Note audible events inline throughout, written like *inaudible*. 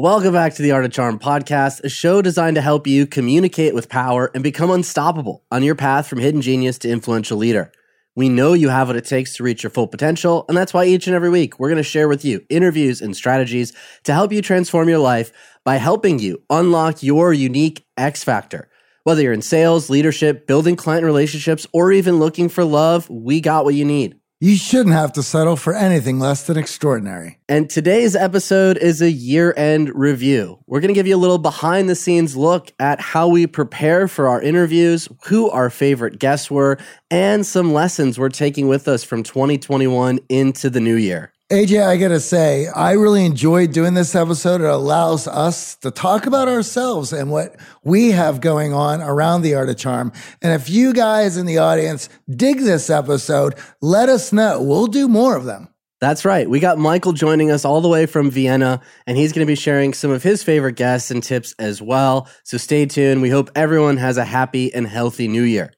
Welcome back to the Art of Charm podcast, a show designed to help you communicate with power and become unstoppable on your path from hidden genius to influential leader. We know you have what it takes to reach your full potential, and that's why each and every week we're going to share with you interviews and strategies to help you transform your life by helping you unlock your unique X factor. Whether you're in sales, leadership, building client relationships, or even looking for love, we got what you need. You shouldn't have to settle for anything less than extraordinary. And today's episode is a year end review. We're going to give you a little behind the scenes look at how we prepare for our interviews, who our favorite guests were, and some lessons we're taking with us from 2021 into the new year. AJ, I gotta say, I really enjoyed doing this episode. It allows us to talk about ourselves and what we have going on around the art of charm. And if you guys in the audience dig this episode, let us know. We'll do more of them. That's right. We got Michael joining us all the way from Vienna, and he's going to be sharing some of his favorite guests and tips as well. So stay tuned. We hope everyone has a happy and healthy new year.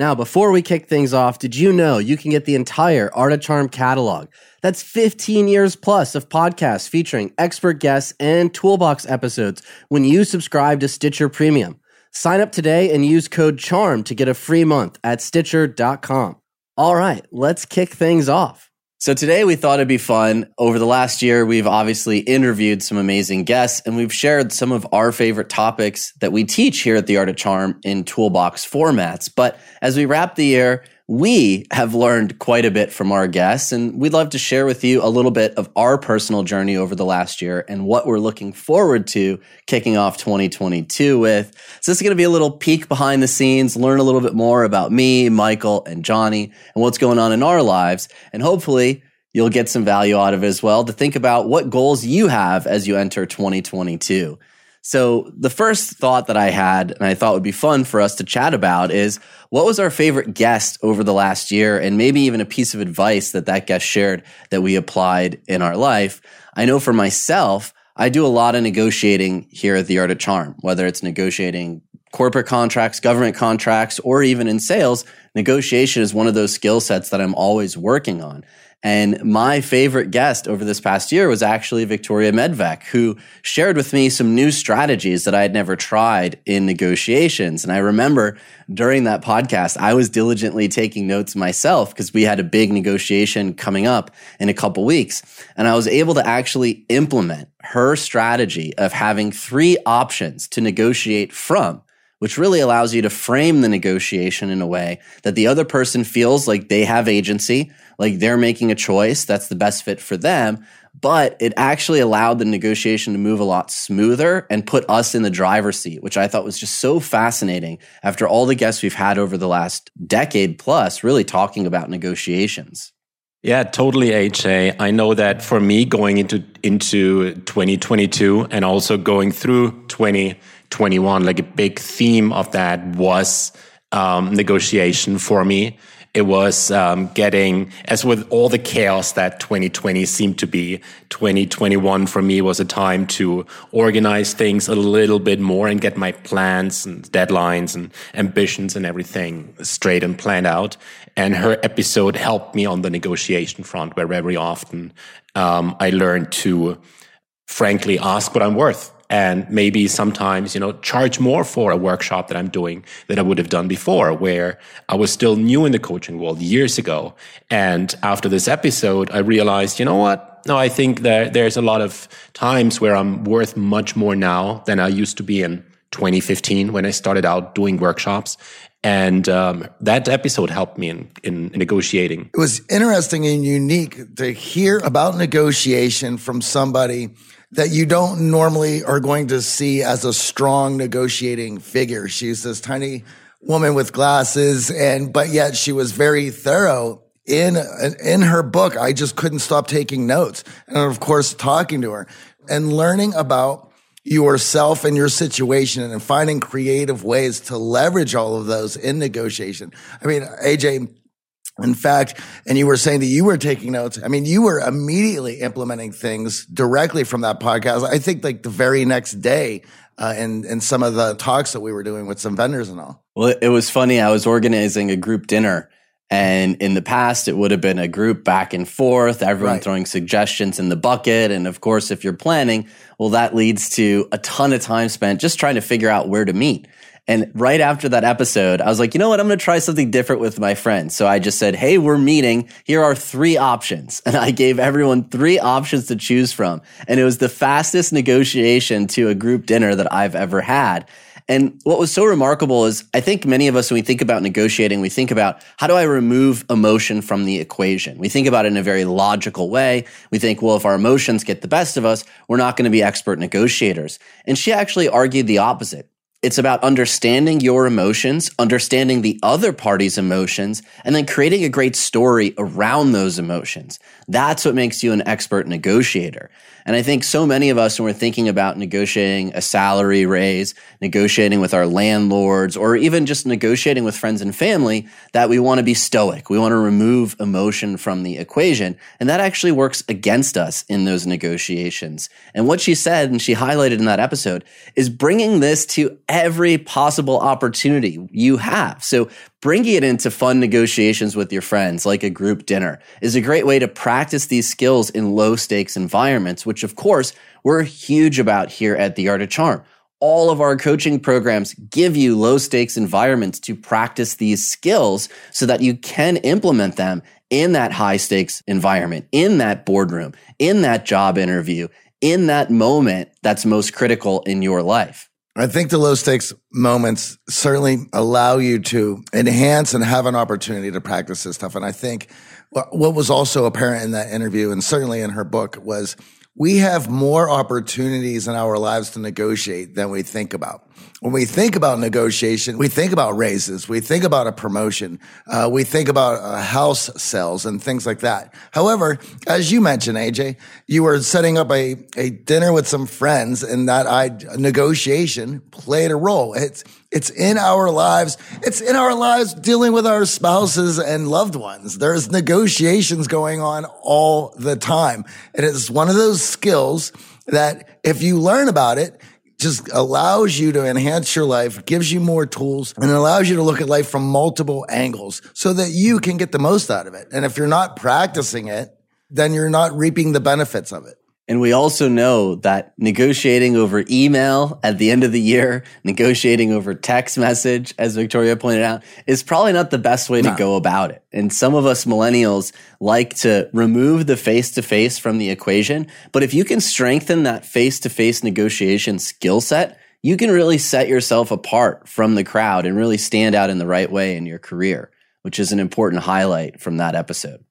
Now, before we kick things off, did you know you can get the entire Art of Charm catalog? That's 15 years plus of podcasts featuring expert guests and toolbox episodes when you subscribe to Stitcher Premium. Sign up today and use code CHARM to get a free month at Stitcher.com. All right, let's kick things off. So today we thought it'd be fun. Over the last year, we've obviously interviewed some amazing guests and we've shared some of our favorite topics that we teach here at the Art of Charm in toolbox formats. But as we wrap the year, we have learned quite a bit from our guests, and we'd love to share with you a little bit of our personal journey over the last year and what we're looking forward to kicking off 2022 with. So, this is going to be a little peek behind the scenes, learn a little bit more about me, Michael, and Johnny, and what's going on in our lives. And hopefully, you'll get some value out of it as well to think about what goals you have as you enter 2022. So, the first thought that I had, and I thought would be fun for us to chat about, is what was our favorite guest over the last year, and maybe even a piece of advice that that guest shared that we applied in our life. I know for myself, I do a lot of negotiating here at the Art of Charm, whether it's negotiating corporate contracts, government contracts, or even in sales. Negotiation is one of those skill sets that I'm always working on. And my favorite guest over this past year was actually Victoria Medvec, who shared with me some new strategies that I had never tried in negotiations. And I remember during that podcast, I was diligently taking notes myself because we had a big negotiation coming up in a couple weeks. And I was able to actually implement her strategy of having three options to negotiate from which really allows you to frame the negotiation in a way that the other person feels like they have agency, like they're making a choice that's the best fit for them. But it actually allowed the negotiation to move a lot smoother and put us in the driver's seat, which I thought was just so fascinating after all the guests we've had over the last decade plus, really talking about negotiations. Yeah, totally, AJ. I know that for me, going into into 2022 and also going through 2021, like a big theme of that was um, negotiation for me. It was um, getting, as with all the chaos that 2020 seemed to be, 2021 for me was a time to organize things a little bit more and get my plans and deadlines and ambitions and everything straight and planned out. And her episode helped me on the negotiation front, where very often um, I learned to frankly ask what I'm worth and maybe sometimes, you know, charge more for a workshop that I'm doing than I would have done before, where I was still new in the coaching world years ago. And after this episode, I realized, you know what? no, I think that there's a lot of times where I'm worth much more now than I used to be in 2015 when I started out doing workshops. And um, that episode helped me in, in negotiating. It was interesting and unique to hear about negotiation from somebody that you don't normally are going to see as a strong negotiating figure. She's this tiny woman with glasses and, but yet she was very thorough in, in her book. I just couldn't stop taking notes. And of course, talking to her and learning about yourself and your situation and finding creative ways to leverage all of those in negotiation. I mean, AJ, in fact, and you were saying that you were taking notes. I mean, you were immediately implementing things directly from that podcast. I think like the very next day, uh, in in some of the talks that we were doing with some vendors and all. Well, it was funny. I was organizing a group dinner, and in the past, it would have been a group back and forth, everyone right. throwing suggestions in the bucket. And of course, if you're planning, well, that leads to a ton of time spent just trying to figure out where to meet. And right after that episode, I was like, you know what? I'm going to try something different with my friends. So I just said, Hey, we're meeting. Here are three options. *laughs* And I gave everyone three options to choose from. And it was the fastest negotiation to a group dinner that I've ever had. And what was so remarkable is I think many of us, when we think about negotiating, we think about how do I remove emotion from the equation? We think about it in a very logical way. We think, well, if our emotions get the best of us, we're not going to be expert negotiators. And she actually argued the opposite. It's about understanding your emotions, understanding the other party's emotions, and then creating a great story around those emotions. That's what makes you an expert negotiator. And I think so many of us, when we're thinking about negotiating a salary raise, negotiating with our landlords, or even just negotiating with friends and family, that we want to be stoic. We want to remove emotion from the equation. And that actually works against us in those negotiations. And what she said, and she highlighted in that episode, is bringing this to every possible opportunity you have. So bringing it into fun negotiations with your friends, like a group dinner, is a great way to practice these skills in low stakes environments, which of course we're huge about here at The Art of Charm. All of our coaching programs give you low stakes environments to practice these skills so that you can implement them in that high stakes environment, in that boardroom, in that job interview, in that moment that's most critical in your life. I think the low stakes moments certainly allow you to enhance and have an opportunity to practice this stuff. And I think what was also apparent in that interview and certainly in her book was we have more opportunities in our lives to negotiate than we think about. When we think about negotiation, we think about raises, we think about a promotion, uh, we think about uh, house sales and things like that. However, as you mentioned, AJ, you were setting up a, a dinner with some friends and that I negotiation played a role. It's, it's in our lives. It's in our lives dealing with our spouses and loved ones. There's negotiations going on all the time. And it's one of those skills that if you learn about it, just allows you to enhance your life, gives you more tools, and allows you to look at life from multiple angles so that you can get the most out of it. And if you're not practicing it, then you're not reaping the benefits of it. And we also know that negotiating over email at the end of the year, negotiating over text message, as Victoria pointed out, is probably not the best way no. to go about it. And some of us millennials like to remove the face to face from the equation. But if you can strengthen that face to face negotiation skill set, you can really set yourself apart from the crowd and really stand out in the right way in your career, which is an important highlight from that episode.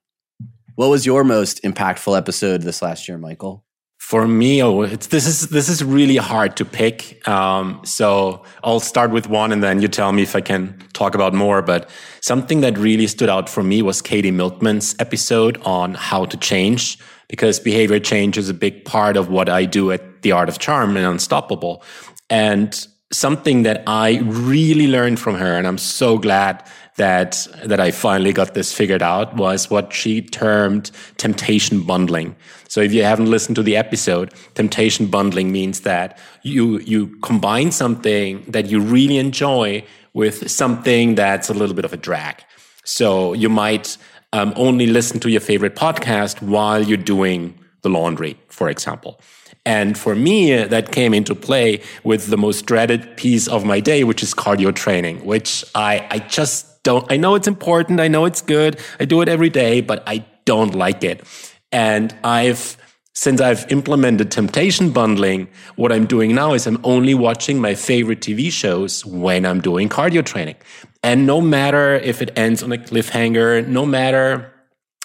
What was your most impactful episode this last year, Michael? For me, oh, this is this is really hard to pick. Um, so I'll start with one, and then you tell me if I can talk about more. But something that really stood out for me was Katie Milkman's episode on how to change, because behavior change is a big part of what I do at the Art of Charm and Unstoppable. And something that I really learned from her, and I'm so glad that that I finally got this figured out was what she termed temptation bundling. So if you haven't listened to the episode, temptation bundling means that you you combine something that you really enjoy with something that's a little bit of a drag. So you might um, only listen to your favorite podcast while you're doing the laundry, for example. And for me, that came into play with the most dreaded piece of my day, which is cardio training, which I, I just don't, I know it's important. I know it's good. I do it every day, but I don't like it. And I've, since I've implemented temptation bundling, what I'm doing now is I'm only watching my favorite TV shows when I'm doing cardio training. And no matter if it ends on a cliffhanger, no matter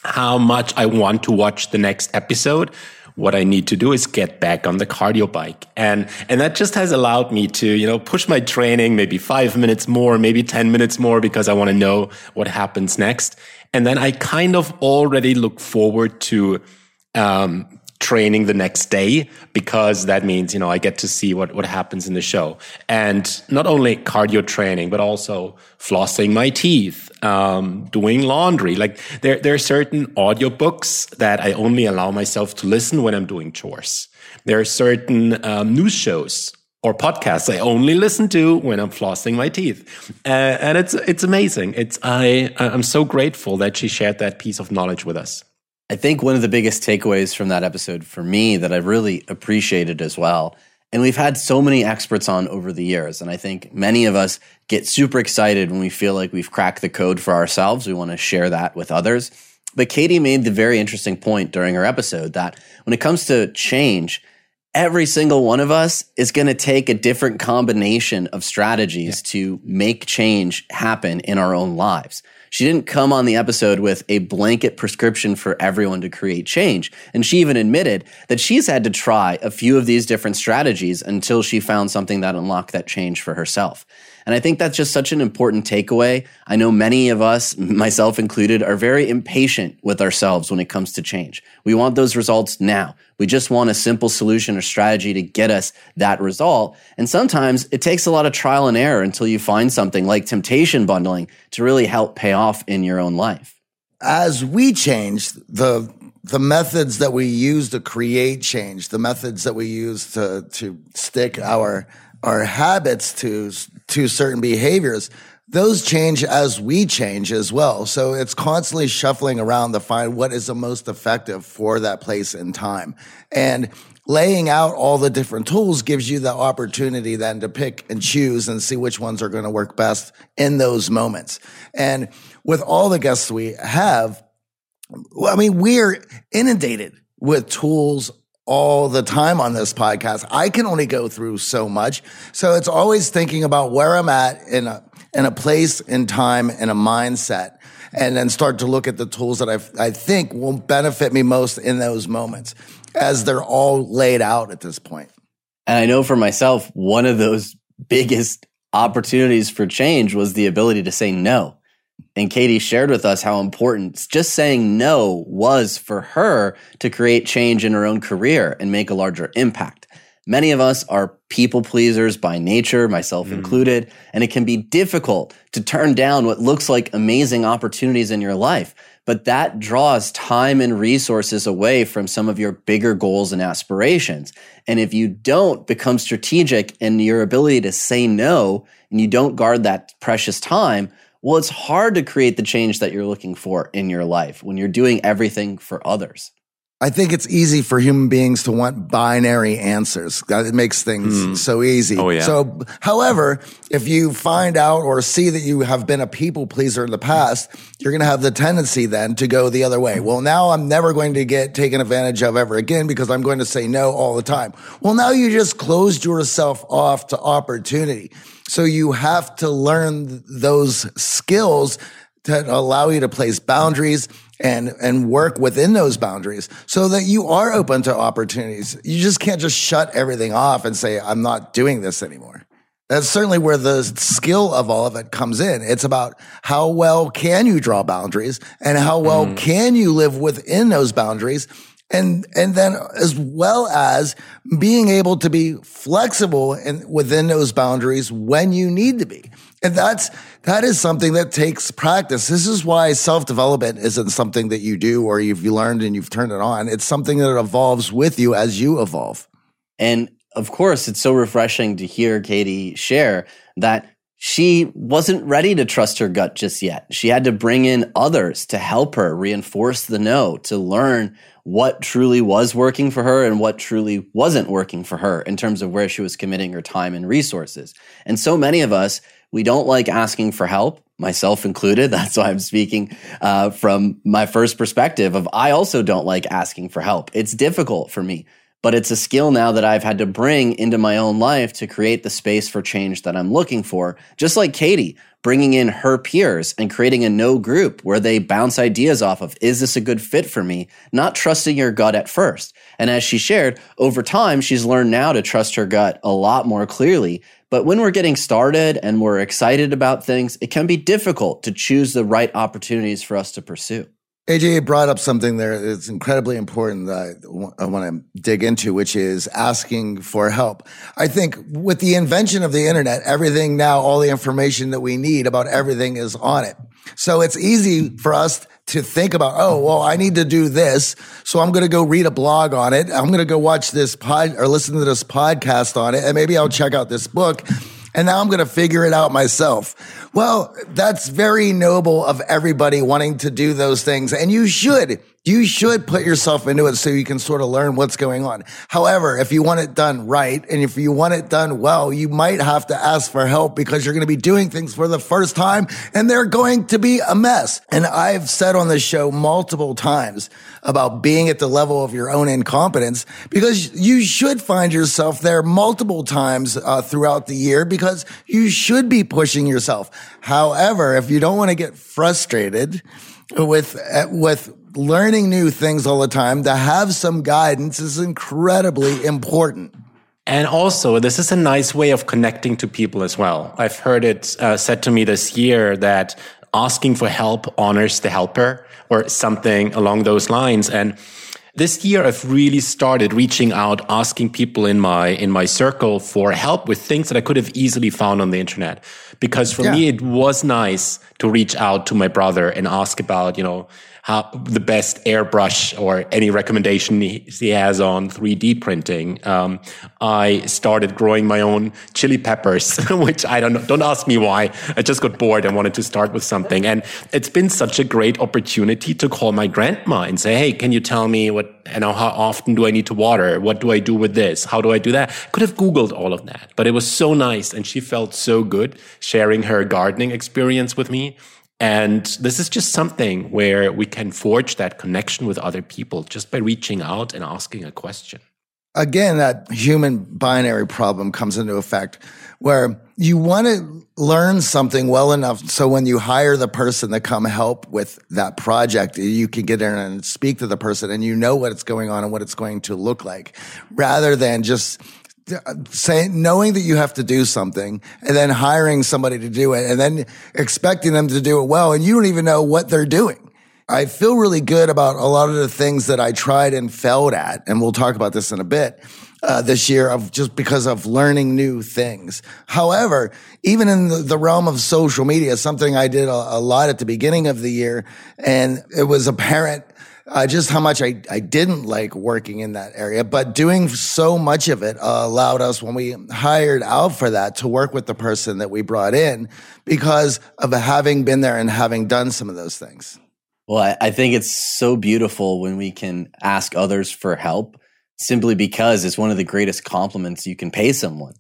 how much I want to watch the next episode, what I need to do is get back on the cardio bike. And, and that just has allowed me to, you know, push my training maybe five minutes more, maybe 10 minutes more because I want to know what happens next. And then I kind of already look forward to, um, training the next day because that means you know I get to see what what happens in the show and not only cardio training but also flossing my teeth um, doing laundry like there there are certain audiobooks that I only allow myself to listen when I'm doing chores there are certain um, news shows or podcasts I only listen to when I'm flossing my teeth, uh, and it's it's amazing. It's I I'm so grateful that she shared that piece of knowledge with us. I think one of the biggest takeaways from that episode for me that I really appreciated as well, and we've had so many experts on over the years, and I think many of us get super excited when we feel like we've cracked the code for ourselves. We want to share that with others. But Katie made the very interesting point during her episode that when it comes to change, every single one of us is going to take a different combination of strategies yeah. to make change happen in our own lives. She didn't come on the episode with a blanket prescription for everyone to create change. And she even admitted that she's had to try a few of these different strategies until she found something that unlocked that change for herself. And I think that's just such an important takeaway. I know many of us, myself included, are very impatient with ourselves when it comes to change. We want those results now. We just want a simple solution or strategy to get us that result. And sometimes it takes a lot of trial and error until you find something like temptation bundling to really help pay off in your own life. As we change, the the methods that we use to create change, the methods that we use to to stick our our habits to to certain behaviors those change as we change as well. So it's constantly shuffling around to find what is the most effective for that place and time. And laying out all the different tools gives you the opportunity then to pick and choose and see which ones are going to work best in those moments. And with all the guests we have i mean we're inundated with tools all the time on this podcast. I can only go through so much. So it's always thinking about where I'm at in a, in a place, in time, in a mindset, and then start to look at the tools that I, I think will benefit me most in those moments as they're all laid out at this point. And I know for myself, one of those biggest opportunities for change was the ability to say no. And Katie shared with us how important just saying no was for her to create change in her own career and make a larger impact. Many of us are people pleasers by nature, myself mm. included, and it can be difficult to turn down what looks like amazing opportunities in your life. But that draws time and resources away from some of your bigger goals and aspirations. And if you don't become strategic in your ability to say no and you don't guard that precious time, well, it's hard to create the change that you're looking for in your life when you're doing everything for others. I think it's easy for human beings to want binary answers. It makes things mm. so easy. Oh, yeah. So, however, if you find out or see that you have been a people pleaser in the past, you're going to have the tendency then to go the other way. Well, now I'm never going to get taken advantage of ever again because I'm going to say no all the time. Well, now you just closed yourself off to opportunity. So you have to learn those skills to allow you to place boundaries and, and work within those boundaries so that you are open to opportunities. You just can't just shut everything off and say, I'm not doing this anymore. That's certainly where the skill of all of it comes in. It's about how well can you draw boundaries and how well mm. can you live within those boundaries and and then as well as being able to be flexible and within those boundaries when you need to be. And that's that is something that takes practice. This is why self-development isn't something that you do or you've learned and you've turned it on. It's something that evolves with you as you evolve. And of course it's so refreshing to hear katie share that she wasn't ready to trust her gut just yet. She had to bring in others to help her reinforce the no, to learn what truly was working for her and what truly wasn't working for her in terms of where she was committing her time and resources. And so many of us, we don't like asking for help myself included. *laughs* That's why I'm speaking uh, from my first perspective of I also don't like asking for help. It's difficult for me, but it's a skill now that I've had to bring into my own life to create the space for change that I'm looking for. Just like Katie, bringing in her peers and creating a no group where they bounce ideas off of, is this a good fit for me? Not trusting your gut at first. And as she shared, over time, she's learned now to trust her gut a lot more clearly. But when we're getting started and we're excited about things, it can be difficult to choose the right opportunities for us to pursue. AJ brought up something there that's incredibly important that I want to dig into, which is asking for help. I think with the invention of the internet, everything now, all the information that we need about everything is on it. So it's easy for us to think about, oh, well, I need to do this. So I'm going to go read a blog on it. I'm going to go watch this pod or listen to this podcast on it. And maybe I'll check out this book and now I'm going to figure it out myself. Well, that's very noble of everybody wanting to do those things. And you should you should put yourself into it so you can sort of learn what's going on. However, if you want it done right and if you want it done well, you might have to ask for help because you're going to be doing things for the first time and they're going to be a mess. And I've said on the show multiple times about being at the level of your own incompetence because you should find yourself there multiple times uh, throughout the year because you should be pushing yourself. However, if you don't want to get frustrated with, with learning new things all the time, to have some guidance is incredibly important. And also, this is a nice way of connecting to people as well. I've heard it uh, said to me this year that asking for help honors the helper or something along those lines. And this year I've really started reaching out, asking people in my, in my circle for help with things that I could have easily found on the internet. Because for yeah. me, it was nice to reach out to my brother and ask about, you know, how the best airbrush or any recommendation he, has on 3D printing. Um, I started growing my own chili peppers, *laughs* which I don't know, don't ask me why. I just got bored and wanted to start with something. And it's been such a great opportunity to call my grandma and say, Hey, can you tell me what, you know, how often do I need to water? What do I do with this? How do I do that? I Could have Googled all of that, but it was so nice. And she felt so good sharing her gardening experience with me. And this is just something where we can forge that connection with other people just by reaching out and asking a question. Again, that human binary problem comes into effect where you want to learn something well enough so when you hire the person to come help with that project, you can get in and speak to the person and you know what's going on and what it's going to look like rather than just saying knowing that you have to do something and then hiring somebody to do it and then expecting them to do it well and you don't even know what they're doing. I feel really good about a lot of the things that I tried and failed at, and we'll talk about this in a bit. Uh, this year of just because of learning new things. However, even in the, the realm of social media, something I did a, a, lot at the beginning of the year, and it was apparent uh, just how much I, I didn't like working in that area. But doing so much of it uh, allowed us, when we hired out for that, to work with the person that we brought in because of having been there and having done some of those things. Well, I, I think it's so beautiful when we can ask others for help simply because it's one of the greatest compliments you can pay someone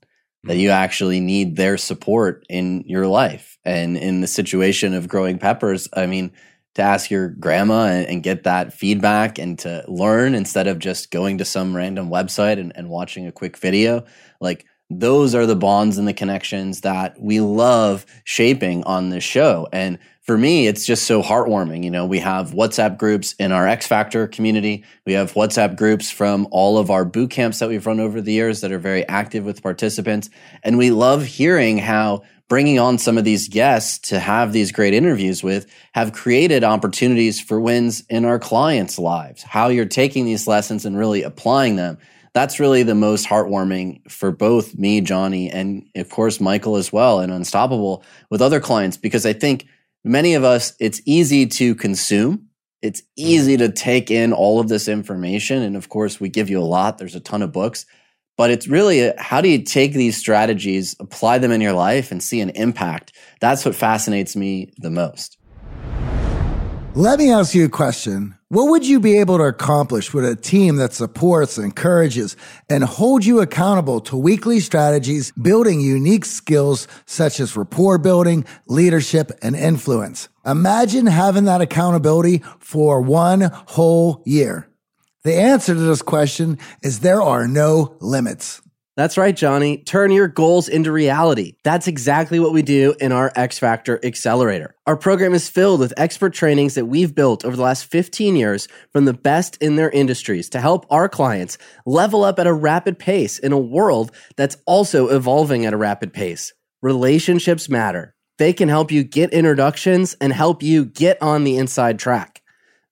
that you actually need their support in your life. And in the situation of growing peppers, I mean, to ask your grandma and, and, get that feedback and to learn instead of just going to some random website and, and watching a quick video. Like those are the bonds and the connections that we love shaping on this show. And for me, it's just so heartwarming. You know, we have WhatsApp groups in our X Factor community. We have WhatsApp groups from all of our boot camps that we've run over the years that are very active with participants. And we love hearing how bringing on some of these guests to have these great interviews with have created opportunities for wins in our clients' lives. How you're taking these lessons and really applying them. That's really the most heartwarming for both me, Johnny, and of course, Michael as well, and Unstoppable with other clients, because I think many of us, it's easy to consume. It's mm-hmm. easy to take in all of this information. And of course, we give you a lot. There's a ton of books but it's really uh, how do you take these strategies, apply them in your life, and see an impact? That's what fascinates me the most. Let me ask you a question. What would you be able to accomplish with a team that supports, encourages, and holds you accountable to weekly strategies, building unique skills such as rapport building, leadership, and influence? Imagine having that accountability for one whole year. The answer to this question is there are no limits. That's right, Johnny. Turn your goals into reality. That's exactly what we do in our X Factor Accelerator. Our program is filled with expert trainings that we've built over the last 15 years from the best in their industries to help our clients level up at a rapid pace in a world that's also evolving at a rapid pace. Relationships matter. They can help you get introductions and help you get on the inside track.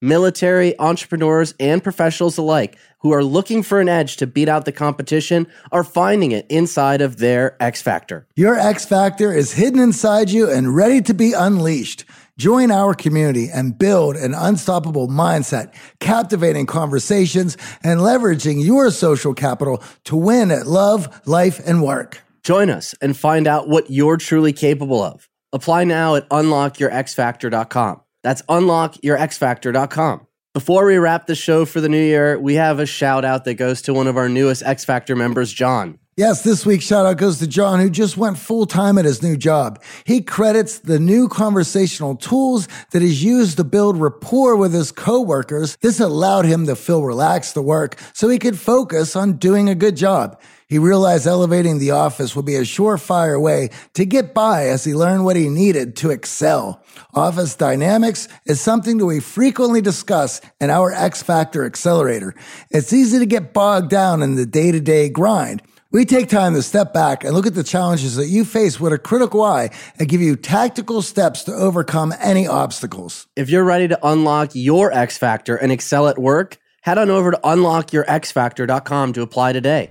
Military, entrepreneurs, and professionals alike who are looking for an edge to beat out the competition are finding it inside of their X Factor. Your X Factor is hidden inside you and ready to be unleashed. Join our community and build an unstoppable mindset, captivating conversations, and leveraging your social capital to win at love, life, and work. Join us and find out what you're truly capable of. Apply now at unlockyourxfactor.com. That's unlockyourxfactor.com. Before we wrap the show for the new year, we have a shout out that goes to one of our newest X Factor members, John. Yes, this week's shout out goes to John, who just went full time at his new job. He credits the new conversational tools that he's used to build rapport with his coworkers. This allowed him to feel relaxed to work so he could focus on doing a good job. He realized elevating the office would be a surefire way to get by as he learned what he needed to excel. Office dynamics is something that we frequently discuss in our X Factor Accelerator. It's easy to get bogged down in the day to day grind. We take time to step back and look at the challenges that you face with a critical eye and give you tactical steps to overcome any obstacles. If you're ready to unlock your X Factor and excel at work, head on over to unlockyourxfactor.com to apply today.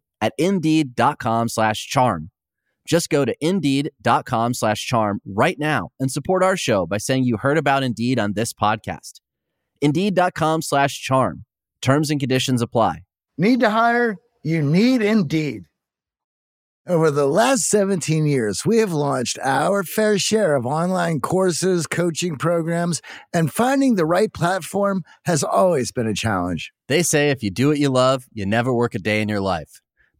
at indeed.com slash charm. Just go to indeed.com slash charm right now and support our show by saying you heard about Indeed on this podcast. Indeed.com slash charm. Terms and conditions apply. Need to hire? You need Indeed. Over the last 17 years, we have launched our fair share of online courses, coaching programs, and finding the right platform has always been a challenge. They say if you do what you love, you never work a day in your life.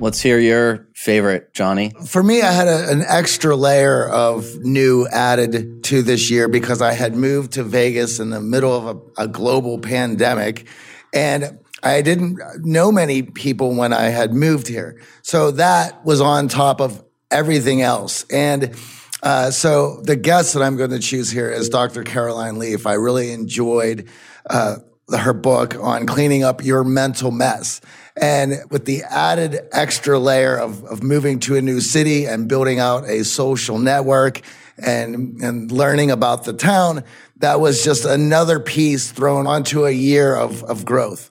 Let's hear your favorite, Johnny. For me, I had a, an extra layer of new added to this year because I had moved to Vegas in the middle of a, a global pandemic. And I didn't know many people when I had moved here. So that was on top of everything else. And uh, so the guest that I'm going to choose here is Dr. Caroline Leaf. I really enjoyed uh, her book on cleaning up your mental mess. And with the added extra layer of, of moving to a new city and building out a social network and, and learning about the town, that was just another piece thrown onto a year of, of growth.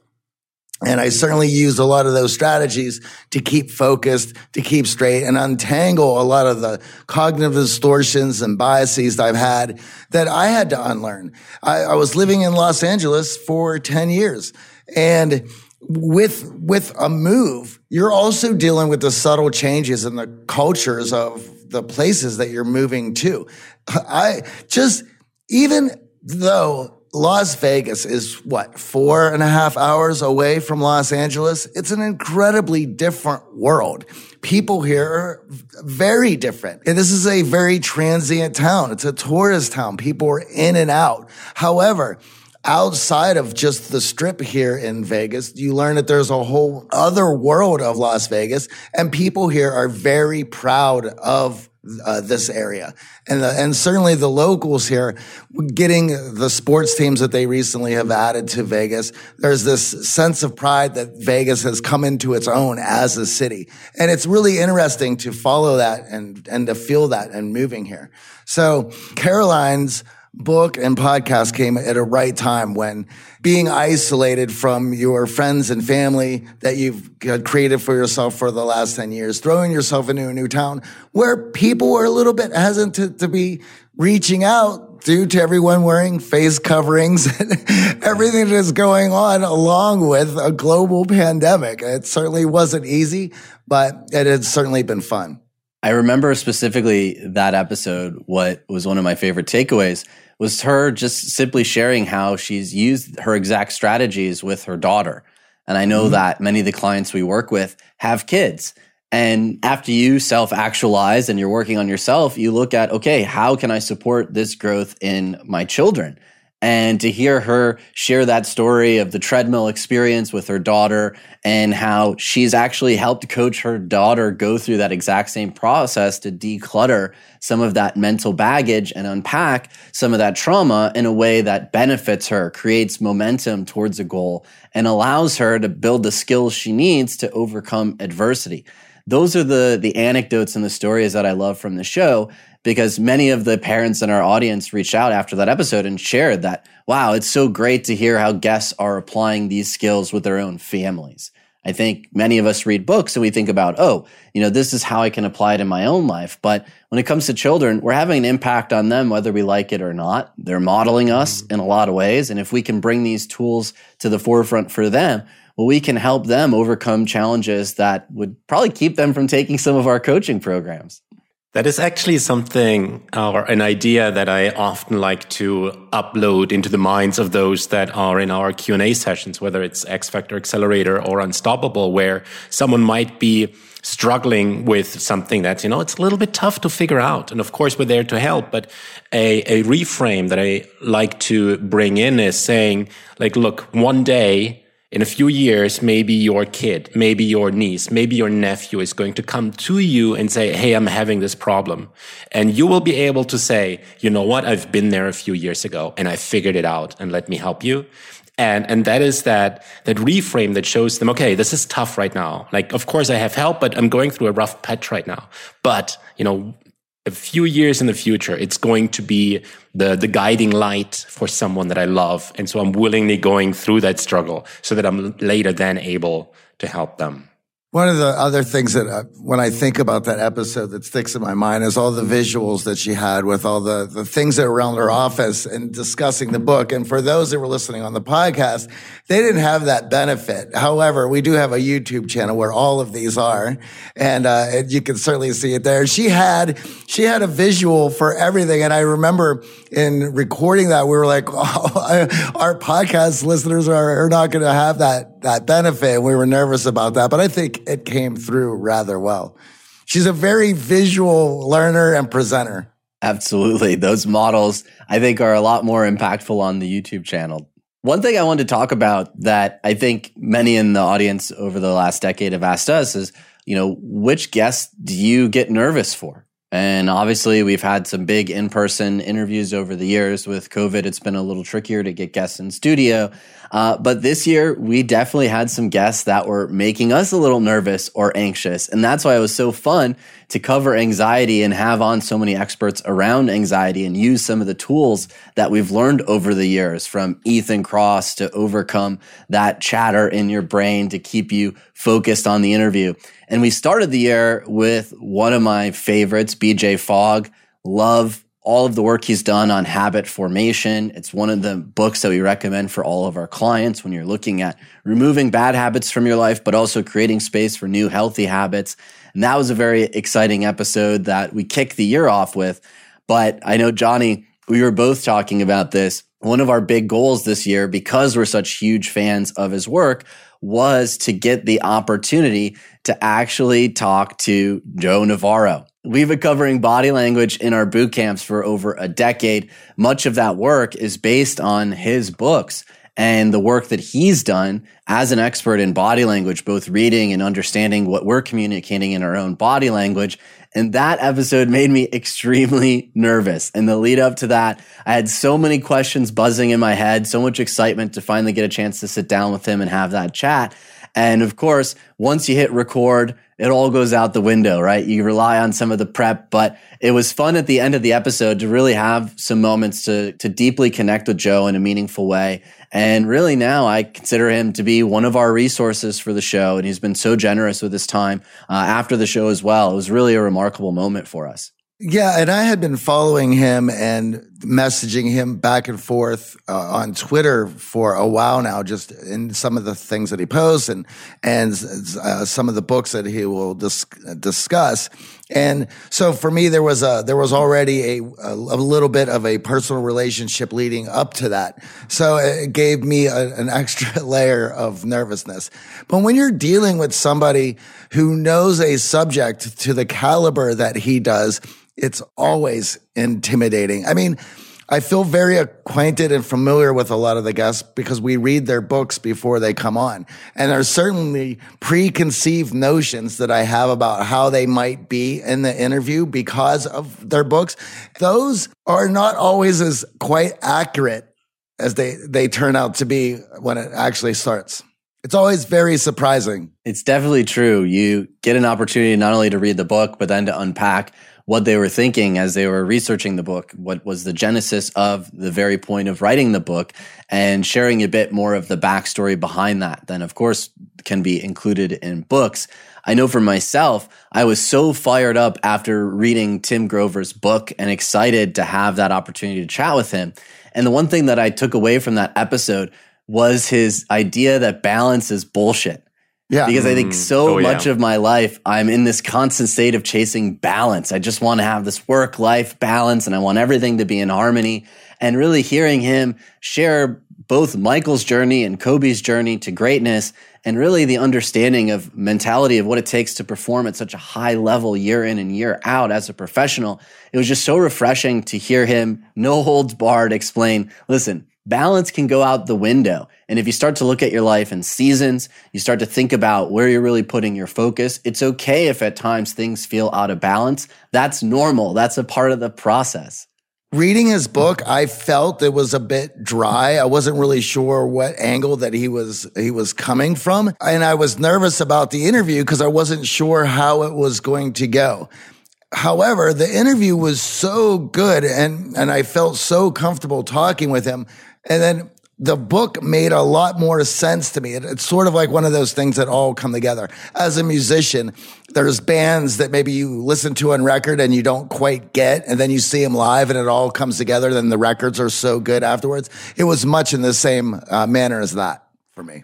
And I certainly used a lot of those strategies to keep focused, to keep straight and untangle a lot of the cognitive distortions and biases that I've had that I had to unlearn. I, I was living in Los Angeles for 10 years and with, with a move, you're also dealing with the subtle changes in the cultures of the places that you're moving to. I just, even though Las Vegas is what, four and a half hours away from Los Angeles. It's an incredibly different world. People here are very different. And this is a very transient town. It's a tourist town. People are in and out. However, outside of just the strip here in Vegas, you learn that there's a whole other world of Las Vegas and people here are very proud of uh, this area, and the, and certainly the locals here, getting the sports teams that they recently have added to Vegas. There's this sense of pride that Vegas has come into its own as a city, and it's really interesting to follow that and and to feel that and moving here. So Caroline's book and podcast came at a right time when being isolated from your friends and family that you've created for yourself for the last 10 years, throwing yourself into a new town where people are a little bit hesitant to, to be reaching out due to everyone wearing face coverings *laughs* and everything that is going on along with a global pandemic. It certainly wasn't easy, but it has certainly been fun. I remember specifically that episode. What was one of my favorite takeaways was her just simply sharing how she's used her exact strategies with her daughter. And I know mm-hmm. that many of the clients we work with have kids. And after you self actualize and you're working on yourself, you look at, okay, how can I support this growth in my children? And to hear her share that story of the treadmill experience with her daughter and how she's actually helped coach her daughter go through that exact same process to declutter some of that mental baggage and unpack some of that trauma in a way that benefits her, creates momentum towards a goal, and allows her to build the skills she needs to overcome adversity. Those are the the anecdotes and the stories that I love from the show because many of the parents in our audience reached out after that episode and shared that, wow, it's so great to hear how guests are applying these skills with their own families. I think many of us read books and we think about, oh, you know, this is how I can apply it in my own life. But when it comes to children, we're having an impact on them whether we like it or not. They're modeling us mm-hmm. in a lot of ways. And if we can bring these tools to the forefront for them, well, we can help them overcome challenges that would probably keep them from taking some of our coaching programs. That is actually something or an idea that I often like to upload into the minds of those that are in our Q&A sessions, whether it's X Factor Accelerator or Unstoppable, where someone might be struggling with something that's, you know, it's a little bit tough to figure out. And of course, we're there to help. But a, a reframe that I like to bring in is saying, like, look, one day in a few years, maybe your kid, maybe your niece, maybe your nephew is going to come to you and say, Hey, I'm having this problem. And you will be able to say, you know what? I've been there a few years ago and I figured it out and let me help you. And, and that is that, that reframe that shows them, okay, this is tough right now. Like, of course I have help, but I'm going through a rough patch right now. But, you know, a few years in the future, it's going to be the, the guiding light for someone that I love. And so I'm willingly going through that struggle so that I'm later then able to help them. One of the other things that uh, when I think about that episode that sticks in my mind is all the visuals that she had with all the, the things that around her office and discussing the book. And for those that were listening on the podcast, they didn't have that benefit. However, we do have a YouTube channel where all of these are, and, uh, and you can certainly see it there. She had she had a visual for everything, and I remember in recording that we were like, *laughs* oh, our podcast listeners are, are not going to have that that benefit. We were nervous about that, but I think it came through rather well. She's a very visual learner and presenter. Absolutely. Those models, I think, are a lot more impactful on the YouTube channel. One thing I wanted to talk about that I think many in the audience over the last decade have asked us is, you know, which guests do you get nervous for? And obviously, we've had some big in person interviews over the years. With COVID, it's been a little trickier to get guests in studio. Uh, but this year, we definitely had some guests that were making us a little nervous or anxious. And that's why it was so fun to cover anxiety and have on so many experts around anxiety and use some of the tools that we've learned over the years from Ethan Kross to overcome that chatter in your brain to keep you focused on the interview. And we started the year with one of my favorites, BJ Fogg. Love all of the work he's done on habit formation. It's one of the books that we recommend for all of our clients when you're looking at removing bad habits from your life, but also creating space for new healthy habits. And that was a very exciting episode that we kicked the year off with. But I know, Johnny, we were both talking about this. One of our big goals this year, because we're such huge fans of his work, was to get the opportunity to actually talk to Joe Navarro. We've been covering body language in our boot camps for over a decade. Much of that work is based on his books and the work that he's done as an expert in body language, both reading and understanding what we're communicating in our own body language. And that episode made me extremely nervous. And the lead up to that, I had so many questions buzzing in my head, so much excitement to finally get a chance to sit down with him and have that chat. And of course, once you hit record, it all goes out the window, right? You rely on some of the prep, but it was fun at the end of the episode to really have some moments to, to deeply connect with Joe in a meaningful way. And really now I consider him to be one of our resources for the show. And he's been so generous with his time uh, after the show as well. It was really a remarkable moment for us. Yeah, and I had been following him and messaging him back and forth uh, on Twitter for a while now, just in some of the things that he posts and and uh, some of the books that he will dis- discuss. And so for me, there was a there was already a, a, little bit of a personal relationship leading up to that. So it gave me a, an *laughs* extra layer of nervousness. But when you're dealing with somebody who knows a subject to the caliber that he does it's always intimidating. I mean, I feel very acquainted and familiar with a lot of the guests because we read their books before they come on. And there's certainly preconceived notions that I have about how they might be in the interview because of their books. Those are not always as quite accurate as they, they turn out to be when it actually starts. It's always very surprising. It's definitely true. You get an opportunity not only to read the book, but then to unpack what they were thinking as they were researching the book, what was the genesis of the very point of writing the book, and sharing a bit more of the backstory behind that, then of course can be included in books. I know for myself, I was so fired up after reading Tim Grover's book and excited to have that opportunity to chat with him. And the one thing that I took away from that episode was his idea that balance is bullshit. Yeah. Because I think mm. so oh, much yeah. of my life, I'm in this constant state of chasing balance. I just want to have this work life balance and I want everything to be in harmony. And really hearing him share both Michael's journey and Kobe's journey to greatness and really the understanding of mentality of what it takes to perform at such a high level year in and year out as a professional. It was just so refreshing to hear him, no holds barred, explain, listen, balance can go out the window. And if you start to look at your life in seasons, you start to think about where you're really putting your focus. It's okay if at times things feel out of balance. That's normal. That's a part of the process. Reading his book, I felt it was a bit dry. I wasn't really sure what angle that he was he was coming from, and I was nervous about the interview because I wasn't sure how it was going to go. However, the interview was so good and and I felt so comfortable talking with him and then the book made a lot more sense to me. It, it's sort of like one of those things that all come together. As a musician, there's bands that maybe you listen to on record and you don't quite get, and then you see them live and it all comes together. Then the records are so good afterwards. It was much in the same uh, manner as that for me.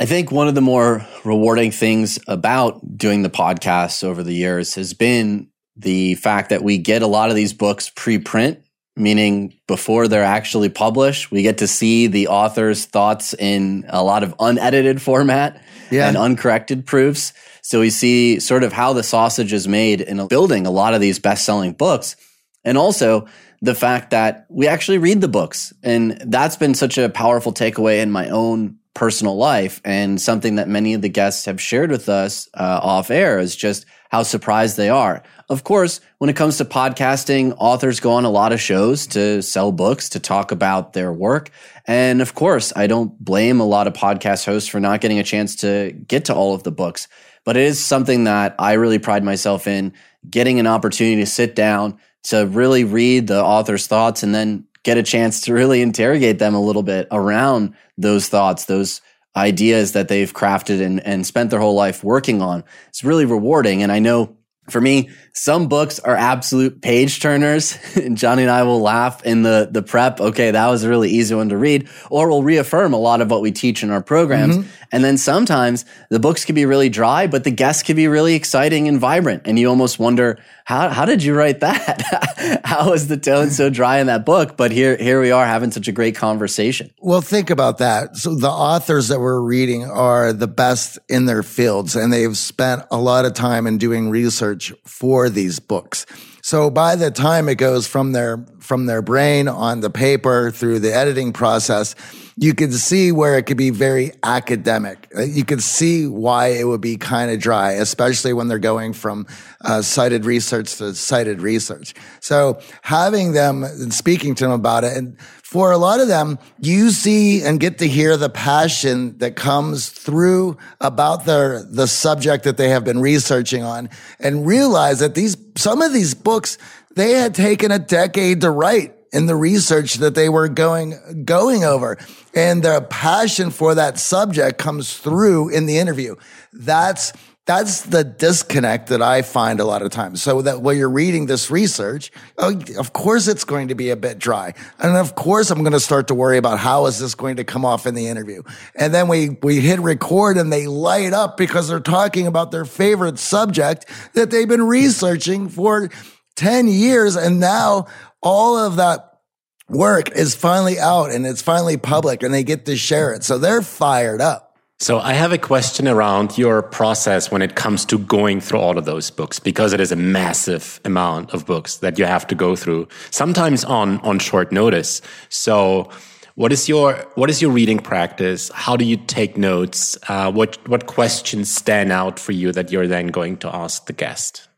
I think one of the more rewarding things about doing the podcast over the years has been the fact that we get a lot of these books pre-print meaning before they're actually published, we get to see the author's thoughts in a lot of unedited format yeah. and uncorrected proofs. So we see sort of how the sausage is made in building a lot of these best selling books. And also the fact that we actually read the books. And that's been such a powerful takeaway in my own personal life and something that many of the guests have shared with us uh, off air is just how surprised they are. Of course, when it comes to podcasting, authors go on a lot of shows to sell books, to talk about their work. And of course, I don't blame a lot of podcast hosts for not getting a chance to get to all of the books, but it is something that I really pride myself in getting an opportunity to sit down to really read the author's thoughts and then get a chance to really interrogate them a little bit around those thoughts, those ideas that they've crafted and, and spent their whole life working on. It's really rewarding. And I know for me, some books are absolute page turners. *laughs* Johnny and I will laugh in the, the prep. Okay, that was a really easy one to read. Or we'll reaffirm a lot of what we teach in our programs. Mm-hmm. And then sometimes the books can be really dry, but the guests can be really exciting and vibrant. And you almost wonder, how, how did you write that? *laughs* how is the tone so dry in that book? But here, here we are having such a great conversation. Well, think about that. So the authors that we're reading are the best in their fields and they've spent a lot of time in doing research for these books. So by the time it goes from their, from their brain on the paper through the editing process, you can see where it could be very academic. You can see why it would be kind of dry, especially when they're going from uh, cited research to cited research. So having them and speaking to them about it, and for a lot of them, you see and get to hear the passion that comes through about their the subject that they have been researching on, and realize that these some of these books they had taken a decade to write in the research that they were going going over. And their passion for that subject comes through in the interview. That's that's the disconnect that I find a lot of times. So that while you're reading this research, oh, of course it's going to be a bit dry. And of course I'm going to start to worry about how is this going to come off in the interview. And then we, we hit record and they light up because they're talking about their favorite subject that they've been researching for 10 years. And now all of that work is finally out and it's finally public and they get to share it. So they're fired up. So I have a question around your process when it comes to going through all of those books because it is a massive amount of books that you have to go through sometimes on on short notice. So what is your what is your reading practice? How do you take notes? Uh, what what questions stand out for you that you're then going to ask the guest?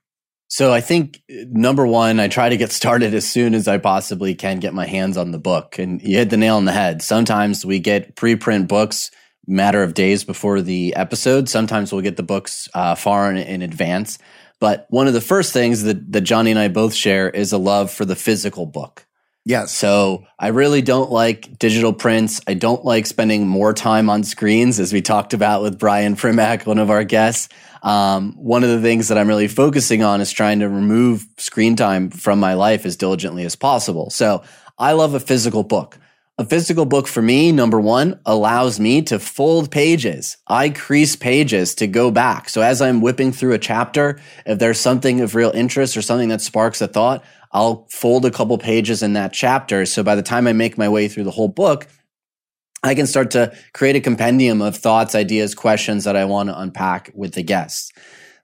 So I think number one, I try to get started as soon as I possibly can get my hands on the book. And you hit the nail on the head. Sometimes we get preprint books matter of days before the episode. Sometimes we'll get the books uh, far in, in advance. But one of the first things that, that Johnny and I both share is a love for the physical book. Yes. So I really don't like digital prints. I don't like spending more time on screens, as we talked about with Brian Primack, one of our guests. Um, one of the things that I'm really focusing on is trying to remove screen time from my life as diligently as possible. So I love a physical book. A physical book for me, number one, allows me to fold pages. I crease pages to go back. So as I'm whipping through a chapter, if there's something of real interest or something that sparks a thought, I'll fold a couple pages in that chapter. So by the time I make my way through the whole book, I can start to create a compendium of thoughts, ideas, questions that I want to unpack with the guests.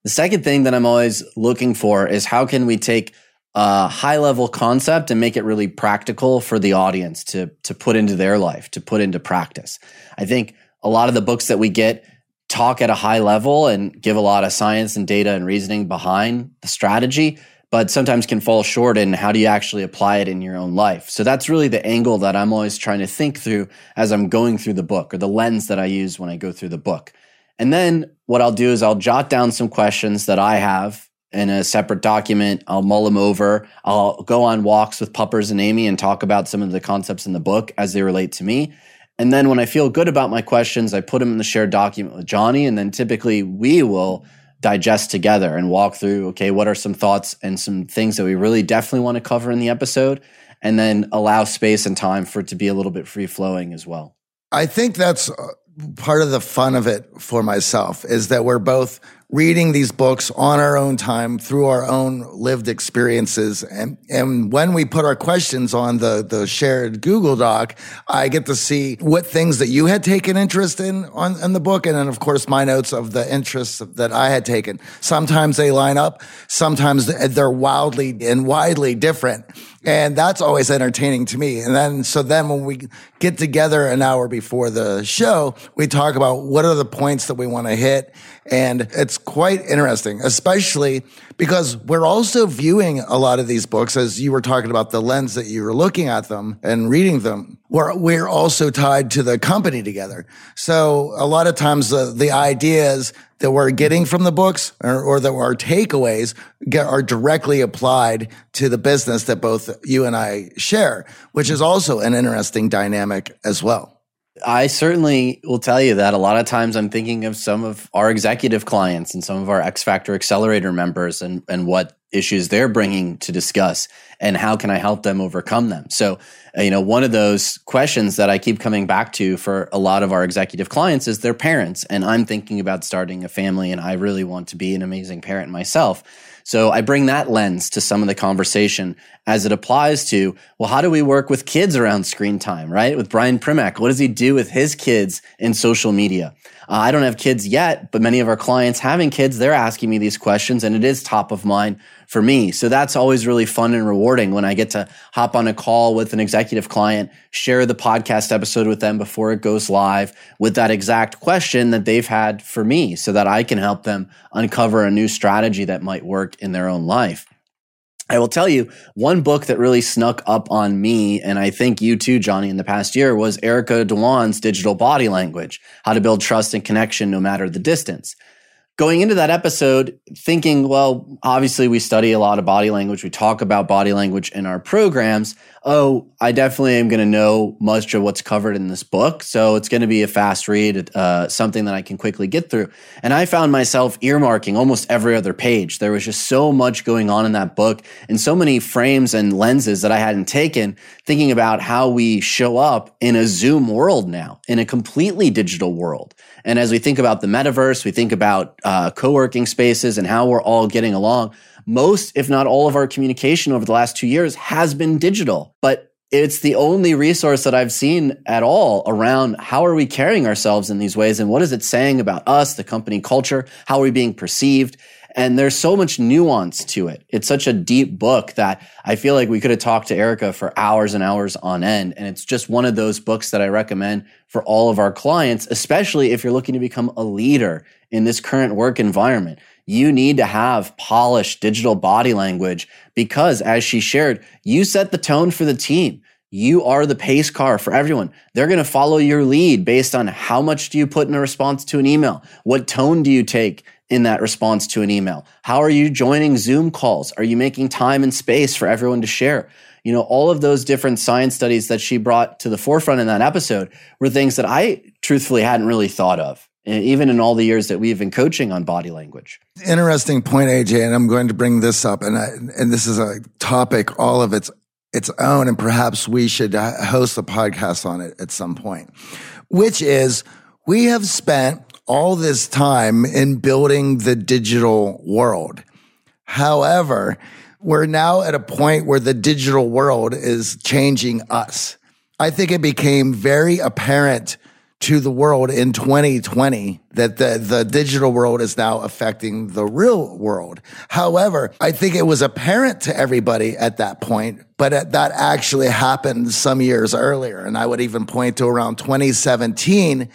The second thing that I'm always looking for is how can we take a high level concept and make it really practical for the audience to, to put into their life, to put into practice. I think a lot of the books that we get talk at a high level and give a lot of science and data and reasoning behind the strategy but sometimes can fall short in how do you actually apply it in your own life. So that's really the angle that I'm always trying to think through as I'm going through the book or the lens that I use when I go through the book. And then what I'll do is I'll jot down some questions that I have in a separate document. I'll mull them over. I'll go on walks with Puppers and Amy and talk about some of the concepts in the book as they relate to me. And then when I feel good about my questions, I put them in the shared document with Johnny. And then typically we will digest together and walk through, okay, what are some thoughts and some things that we really definitely want to cover in the episode? And then allow space and time for it to be a little bit free flowing as well. I think that's uh, part of the fun of it for myself is that we're both reading these books on our own time through our own lived experiences. And, and when we put our questions on the, the shared Google Doc, I get to see what things that you had taken interest in on in the book. And then, of course, my notes of the interests that I had taken. Sometimes they line up. Sometimes they're wildly and widely different. And that's always entertaining to me. And then, so then when we get together an hour before the show, we talk about what are the points that we want to hit. And it's quite interesting, especially because we're also viewing a lot of these books as you were talking about the lens that you were looking at them and reading them. We're, we're also tied to the company together. So a lot of times the, the ideas that we're getting from the books or, or that our takeaways get, are directly applied to the business that both you and I share, which is also an interesting dynamic as well. I certainly will tell you that a lot of times I'm thinking of some of our executive clients and some of our X Factor Accelerator members and, and what issues they're bringing to discuss and how can I help them overcome them. So, you know, one of those questions that I keep coming back to for a lot of our executive clients is their parents. And I'm thinking about starting a family and I really want to be an amazing parent myself. So I bring that lens to some of the conversation as it applies to, well, how do we work with kids around screen time, right? With Brian Primack, what does he do with his kids in social media? Uh, I don't have kids yet, but many of our clients having kids, they're asking me these questions and it is top of mind for me. So that's always really fun and rewarding when I get to hop on a call with an executive client, share the podcast episode with them before it goes live with that exact question that they've had for me so that I can help them uncover a new strategy that might work in their own life. I will tell you one book that really snuck up on me, and I think you too, Johnny, in the past year was Erica Dhawan's Digital Body Language, How to Build Trust and Connection No Matter the Distance going into that episode thinking, well, obviously we study a lot of body language. We talk about body language in our programs. Oh, I definitely am going to know much of what's covered in this book. So it's going to be a fast read, uh, something that I can quickly get through. And I found myself earmarking almost every other page. There was just so much going on in that book and so many frames and lenses that I hadn't taken thinking about how we show up in a Zoom world now, in a completely digital world. And as we think about the metaverse, we think about uh, co-working spaces and how we're all getting along. Most, if not all of our communication over the last two years has been digital, but it's the only resource that I've seen at all around how are we carrying ourselves in these ways and what is it saying about us, the company culture, how are we being perceived? And there's so much nuance to it. It's such a deep book that I feel like we could have talked to Erica for hours and hours on end. And it's just one of those books that I recommend for all of our clients, especially if you're looking to become a leader in this current work environment. You need to have polished digital body language because as she shared, you set the tone for the team. You are the pace car for everyone. They're going to follow your lead based on how much do you put in a response to an email? What tone do you take? In that response to an email? How are you joining Zoom calls? Are you making time and space for everyone to share? You know, all of those different science studies that she brought to the forefront in that episode were things that I truthfully hadn't really thought of, even in all the years that we've been coaching on body language. Interesting point, AJ, and I'm going to bring this up, and I, and this is a topic all of its its own, and perhaps we should uh, host a podcast on it at some point, which is we have spent all this time in building the digital world. However, we're now at a point where the digital world is changing us. I think it became very apparent to the world in 2020 that the, the digital world is now affecting the real world. However, I think it was apparent to everybody at that point, but that actually happened some years earlier. And I would even point to around 2017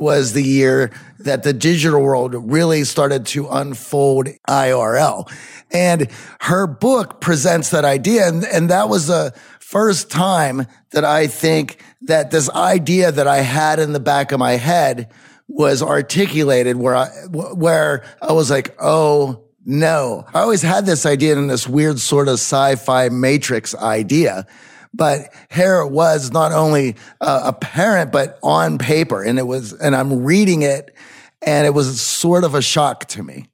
was the year that the digital world really started to unfold IRL. And her book presents that idea. And, and that was the first time that I think that this idea that I had in the back of my head was articulated where I, where I was like, Oh, no, I always had this idea in this weird sort of sci-fi matrix idea but here it was not only uh, apparent, but on paper. And it was, and I'm reading it and it was sort of a shock to me.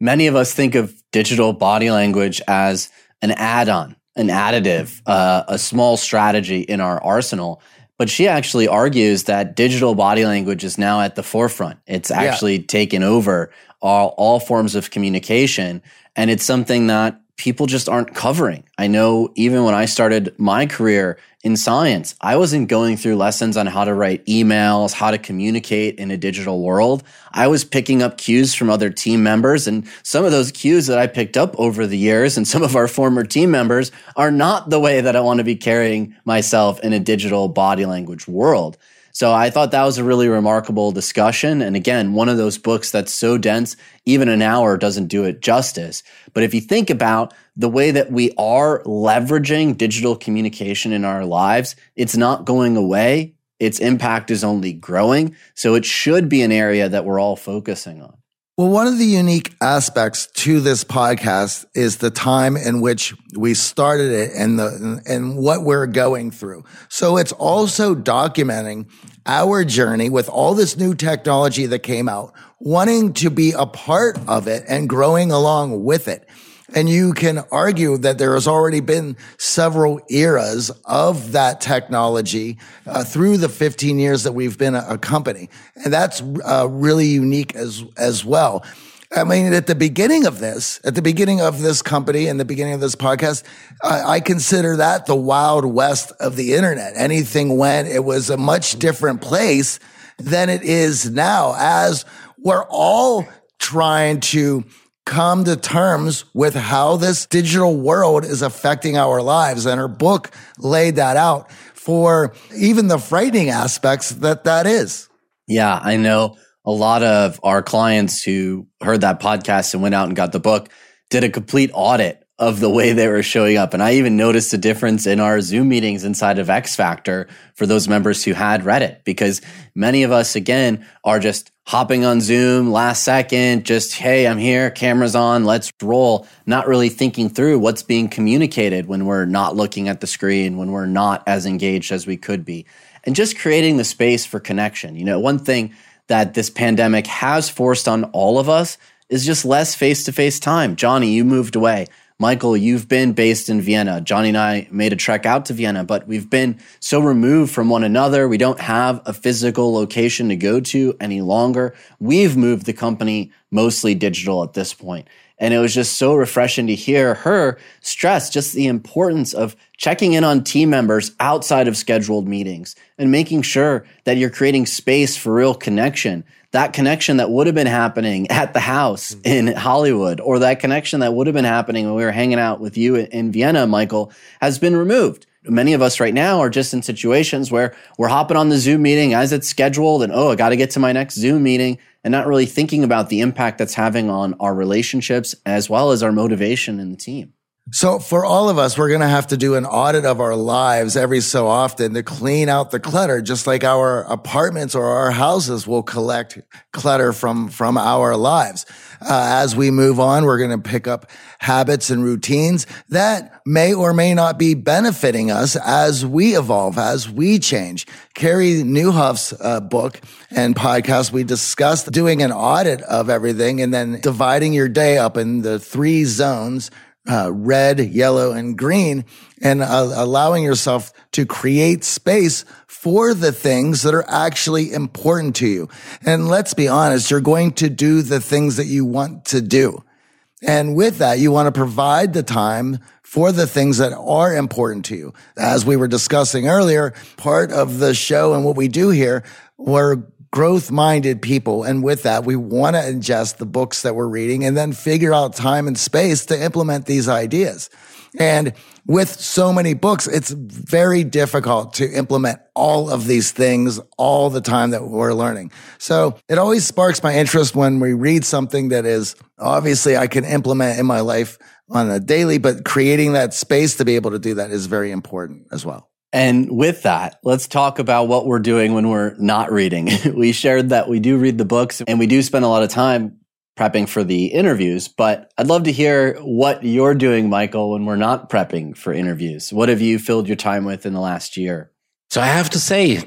Many of us think of digital body language as an add on, an additive, uh, a small strategy in our arsenal. But she actually argues that digital body language is now at the forefront. It's actually yeah. taken over all, all forms of communication. And it's something that people just aren't covering. I know even when I started my career in science, I wasn't going through lessons on how to write emails, how to communicate in a digital world. I was picking up cues from other team members and some of those cues that I picked up over the years and some of our former team members are not the way that I want to be carrying myself in a digital body language world. So I thought that was a really remarkable discussion. And again, one of those books that's so dense, even an hour doesn't do it justice. But if you think about the way that we are leveraging digital communication in our lives, it's not going away. Its impact is only growing. So it should be an area that we're all focusing on. Well, one of the unique aspects to this podcast is the time in which we started it and the, and what we're going through. So it's also documenting our journey with all this new technology that came out, wanting to be a part of it and growing along with it. And you can argue that there has already been several eras of that technology uh, through the 15 years that we've been a, a company. And that's uh, really unique as, as well. I mean, at the beginning of this, at the beginning of this company and the beginning of this podcast, I, I consider that the wild west of the internet. Anything went. It was a much different place than it is now as we're all trying to come to terms with how this digital world is affecting our lives. And her book laid that out for even the frightening aspects that that is. Yeah, I know a lot of our clients who heard that podcast and went out and got the book did a complete audit of the way they were showing up. And I even noticed a difference in our Zoom meetings inside of X Factor for those members who had read it, because many of us, again, are just hopping on Zoom last second, just, hey, I'm here, camera's on, let's roll, not really thinking through what's being communicated when we're not looking at the screen, when we're not as engaged as we could be. And just creating the space for connection. You know, one thing that this pandemic has forced on all of us is just less face to face time. Johnny, you moved away. Michael, you've been based in Vienna. Johnny and I made a trek out to Vienna, but we've been so removed from one another. We don't have a physical location to go to any longer. We've moved the company mostly digital at this point. And it was just so refreshing to hear her stress just the importance of checking in on team members outside of scheduled meetings and making sure that you're creating space for real connection that connection that would have been happening at the house mm-hmm. in Hollywood or that connection that would have been happening when we were hanging out with you in Vienna, Michael, has been removed. Many of us right now are just in situations where we're hopping on the Zoom meeting as it's scheduled and, oh, I got to get to my next Zoom meeting and not really thinking about the impact that's having on our relationships as well as our motivation in the team. So for all of us, we're going to have to do an audit of our lives every so often to clean out the clutter, just like our apartments or our houses will collect clutter from, from our lives. Uh, as we move on, we're going to pick up habits and routines that may or may not be benefiting us as we evolve, as we change. Carey Nieuwhof's uh, book and podcast, we discussed doing an audit of everything and then dividing your day up in the three zones uh, red, yellow, and green, and uh, allowing yourself to create space for the things that are actually important to you. And let's be honest, you're going to do the things that you want to do. And with that, you want to provide the time for the things that are important to you. As we were discussing earlier, part of the show and what we do here, we're growth minded people. And with that, we want to ingest the books that we're reading and then figure out time and space to implement these ideas. And with so many books, it's very difficult to implement all of these things all the time that we're learning. So it always sparks my interest when we read something that is obviously I can implement in my life on a daily, but creating that space to be able to do that is very important as well. And with that, let's talk about what we're doing when we're not reading. *laughs* we shared that we do read the books and we do spend a lot of time prepping for the interviews, but I'd love to hear what you're doing, Michael, when we're not prepping for interviews. What have you filled your time with in the last year? So I have to say,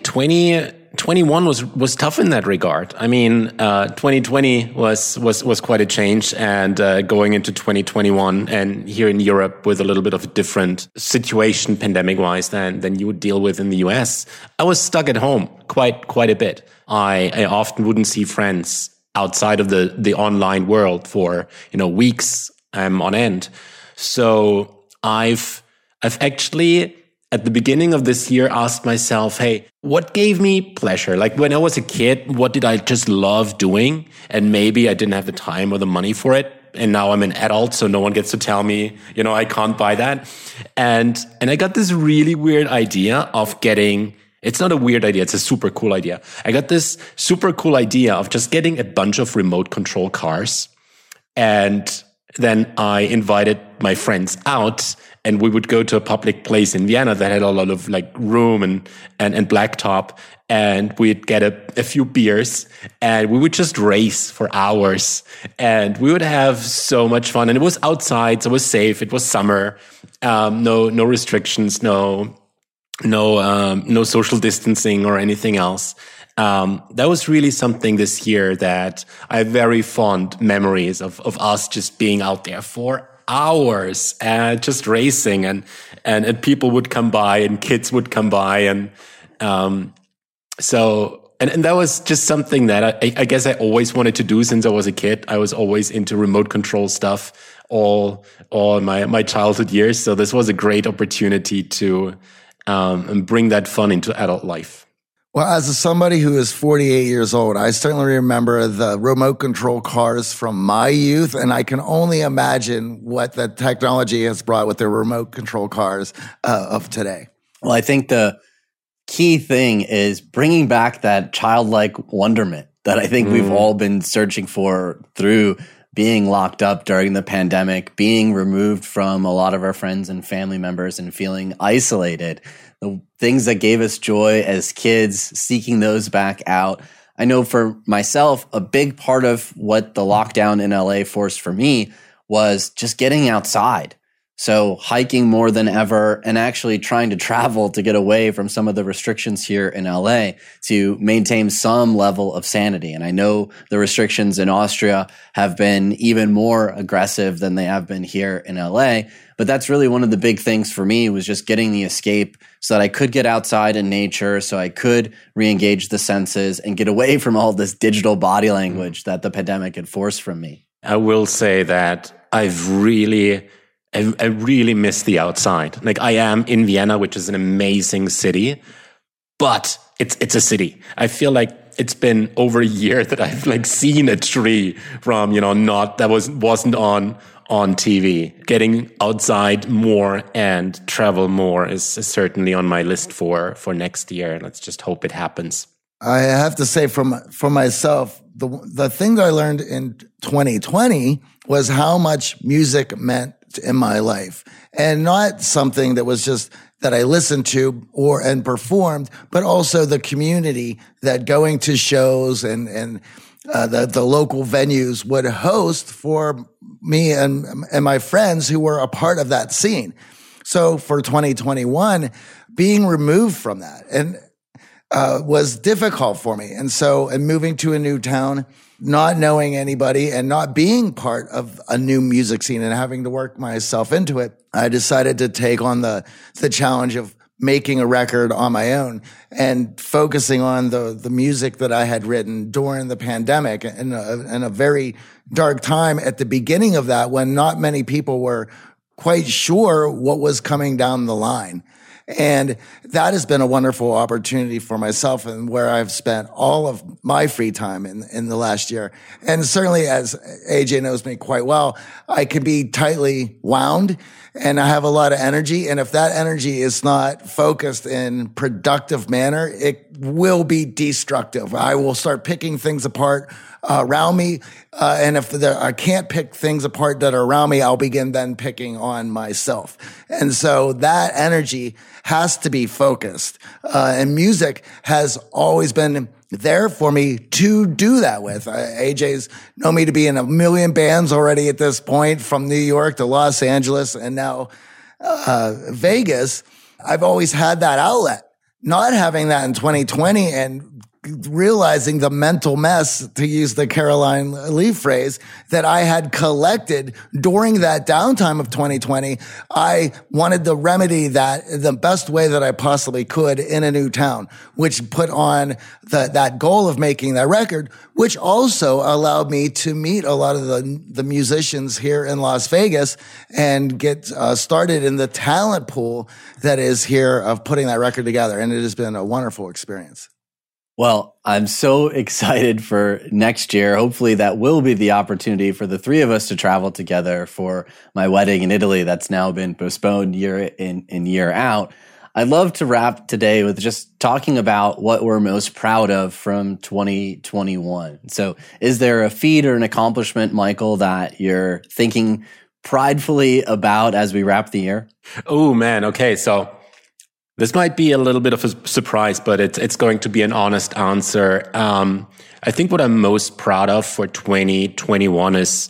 2021 was, was tough in that regard. I mean, uh, 2020 was, was, was quite a change and, uh, going into 2021 and here in Europe with a little bit of a different situation pandemic wise than, than you would deal with in the US. I was stuck at home quite, quite a bit. I, I often wouldn't see friends outside of the, the online world for, you know, weeks, um, on end. So I've, I've actually at the beginning of this year asked myself, hey, what gave me pleasure? Like when I was a kid, what did I just love doing? And maybe I didn't have the time or the money for it. And now I'm an adult, so no one gets to tell me, you know, I can't buy that. And, and I got this really weird idea of getting, it's not a weird idea. It's a super cool idea. I got this super cool idea of just getting a bunch of remote control cars. And then I invited my friends out and we would go to a public place in Vienna that had a lot of like room and and, and blacktop, and we'd get a, a few beers and we would just race for hours, and we would have so much fun. And it was outside, so it was safe. It was summer, um, no no restrictions, no no um, no social distancing or anything else. Um, that was really something this year that I have very fond memories of, of us just being out there for hours and just racing and, and, and people would come by and kids would come by. And, um, so, and, and that was just something that I, I guess I always wanted to do since I was a kid. I was always into remote control stuff all, all my, my childhood years. So this was a great opportunity to, um, bring that fun into adult life. Well, as somebody who is 48 years old, I certainly remember the remote control cars from my youth, and I can only imagine what the technology has brought with the remote control cars uh, of today. Well, I think the key thing is bringing back that childlike wonderment that I think mm. we've all been searching for through being locked up during the pandemic, being removed from a lot of our friends and family members, and feeling isolated the things that gave us joy as kids, seeking those back out. I know for myself, a big part of what the lockdown in LA forced for me was just getting outside. So hiking more than ever and actually trying to travel to get away from some of the restrictions here in LA to maintain some level of sanity. And I know the restrictions in Austria have been even more aggressive than they have been here in LA. But that's really one of the big things for me was just getting the escape so that I could get outside in nature, so I could re-engage the senses and get away from all this digital body language that the pandemic had forced from me. I will say that I've really I, I, really miss the outside. Like I am in Vienna, which is an amazing city, but it's it's a city. I feel like it's been over a year *laughs* that I've like seen a tree from you know not that was wasn't on on TV. Getting outside more and travel more is certainly on my list for for next year. Let's just hope it happens. I have to say, from for myself, the the thing that I learned in 2020 was how much music meant in my life, and not something that was just that I listened to or and performed, but also the community that going to shows and and uh, the the local venues would host for me and and my friends who were a part of that scene. So for 2021, being removed from that and uh, was difficult for me, and so and moving to a new town, not knowing anybody, and not being part of a new music scene, and having to work myself into it, I decided to take on the the challenge of making a record on my own and focusing on the the music that I had written during the pandemic in a, in a very dark time at the beginning of that when not many people were quite sure what was coming down the line. And that has been a wonderful opportunity for myself and where I've spent all of my free time in, in the last year. And certainly as AJ knows me quite well, I can be tightly wound and I have a lot of energy. And if that energy is not focused in productive manner, it will be destructive. I will start picking things apart uh, around me. Uh, and if there, I can't pick things apart that are around me, I'll begin then picking on myself. And so that energy has to be focused. Uh, and music has always been there for me to do that with. Uh, AJ's know me to be in a million bands already at this point, from New York to Los Angeles and now uh, Vegas. I've always had that outlet. Not having that in 2020 and realizing the mental mess, to use the Caroline Leaf phrase, that I had collected during that downtime of 2020, I wanted to remedy that the best way that I possibly could in a new town, which put on the, that goal of making that record, which also allowed me to meet a lot of the, the musicians here in Las Vegas and get uh, started in the talent pool that is here of putting that record together. And it has been a wonderful experience. Well, I'm so *laughs* excited for next year. Hopefully, that will be the opportunity for the three of us to travel together for my wedding in Italy that's now been postponed year in and year out. I'd love to wrap today with just talking about what we're most proud of from 2021. So, is there a feat or an accomplishment, Michael, that you're thinking pridefully about as we wrap the year? Oh, man. Okay. So, this might be a little bit of a surprise, but it's it's going to be an honest answer. Um, I think what I'm most proud of for 2021 is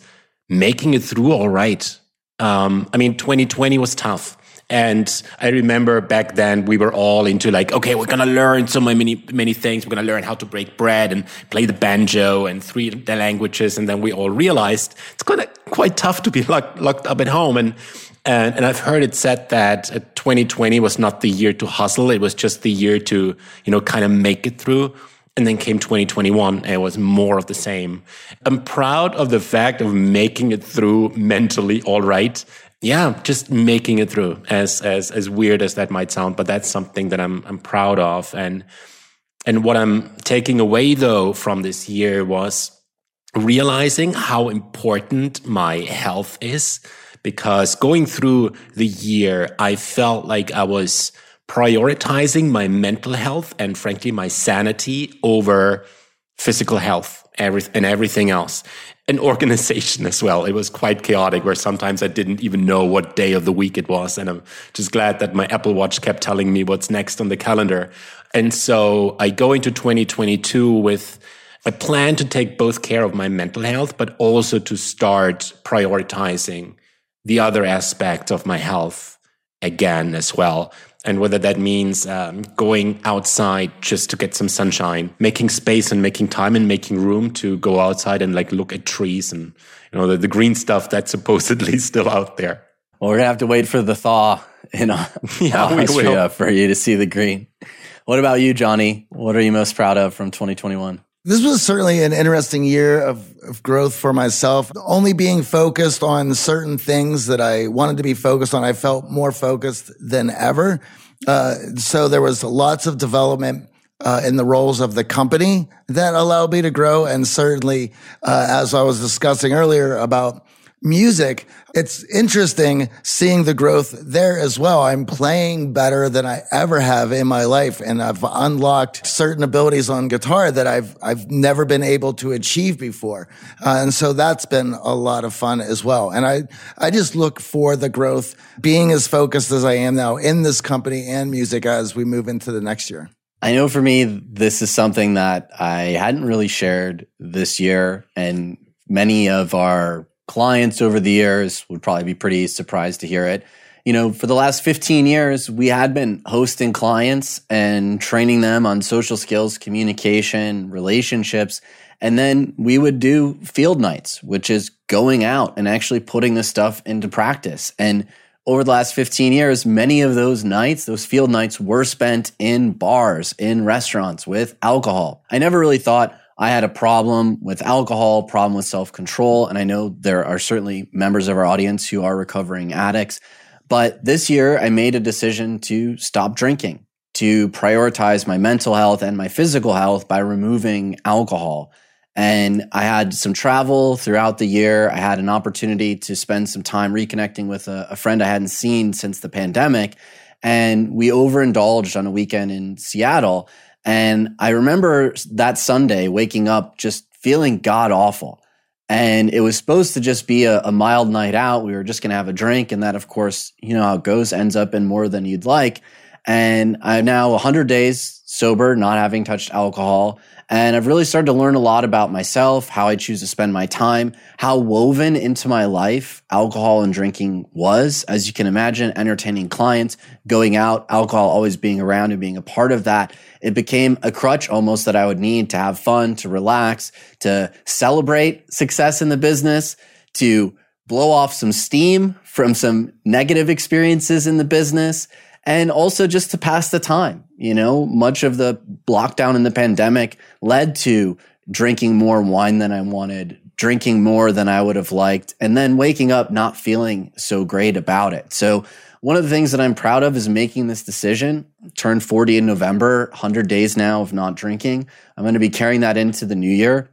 making it through all right. Um, I mean, 2020 was tough. And I remember back then we were all into like, okay, we're gonna learn so many many things. We're gonna learn how to break bread and play the banjo and three languages. And then we all realized it's of quite tough to be locked, locked up at home. And and, and I've heard it said that uh, 2020 was not the year to hustle. It was just the year to, you know, kind of make it through. And then came 2021 and it was more of the same. I'm proud of the fact of making it through mentally all right. Yeah, just making it through as, as, as weird as that might sound, but that's something that I'm, I'm proud of. And, and what I'm taking away though from this year was realizing how important my health is because going through the year, I felt like I was prioritizing my mental health and frankly, my sanity over physical health and everything else. And *laughs* organization as well. It was quite chaotic where sometimes I didn't even know what day of the week it was. And I'm just glad that my Apple Watch kept telling me what's next on the calendar. And so I go into 2022 with a plan to take both care of my mental health, but also to start prioritizing the other aspect of my health again as well. And whether that means um, going outside just to get some sunshine, making space and making time and making room to go outside and like look at trees and you know the, the green stuff that's *laughs* supposedly still out there. Well, we're gonna have to wait for the thaw in *laughs* yeah, *laughs* Austria for you to see the green. What about you, Johnny? What are you most proud of from 2021? This was certainly an interesting year of, of, growth for myself. Only being focused on certain things that I wanted to be focused on, I felt more focused than ever. Uh, so there was lots of development uh, in the roles of the company that allowed me to grow. And certainly, uh, as I was discussing earlier about music, it's interesting seeing the growth there as well. I'm playing better than I ever have in my life. And I've unlocked certain abilities on guitar that I've, I've never been able to achieve before. Uh, and so that's been a lot of fun as well. And I, I just look for the growth being as focused as I am now in this company and music as we move into the next year. I know for me, this is something that I hadn't really shared this year. And many of our clients over the years would probably be pretty surprised to hear it. You know, for the last 15 years, we had been hosting clients and training them on social skills, communication, relationships. And then we would do field nights, which is going out and actually putting this stuff into practice. And over the last 15 years, many of those nights, those field nights were spent in bars, in restaurants with alcohol. I never really thought, I had a problem with alcohol, problem with self control. And I know there are certainly members of our audience who are recovering addicts. But this year, I made a decision to stop drinking, to prioritize my mental health and my physical health by removing alcohol. And I had some travel throughout the year. I had an opportunity to spend some time reconnecting with a, a friend I hadn't seen since the pandemic. And we overindulged on a weekend in Seattle. And I remember that Sunday waking up just feeling god awful. And it was supposed to just be a, a mild night out. We were just going to have a drink. And that, of course, you know how it goes, ends up in more than you'd like. And I'm now 100 days sober, not having touched alcohol. And I've really started to learn a lot about myself, how I choose to spend my time, how woven into my life alcohol and drinking was. As you can imagine, entertaining clients, going out, alcohol always being around and being a part of that. It became a crutch almost that I would need to have fun, to relax, to celebrate success in the business, to blow off some steam from some negative experiences in the business and also just to pass the time. You know, much of the lockdown in the pandemic led to drinking more wine than I wanted, drinking more than I would have liked, and then waking up not feeling so great about it. So, one of the things that I'm proud of is making this decision. Turned 40 in November, 100 days now of not drinking. I'm going to be carrying that into the new year.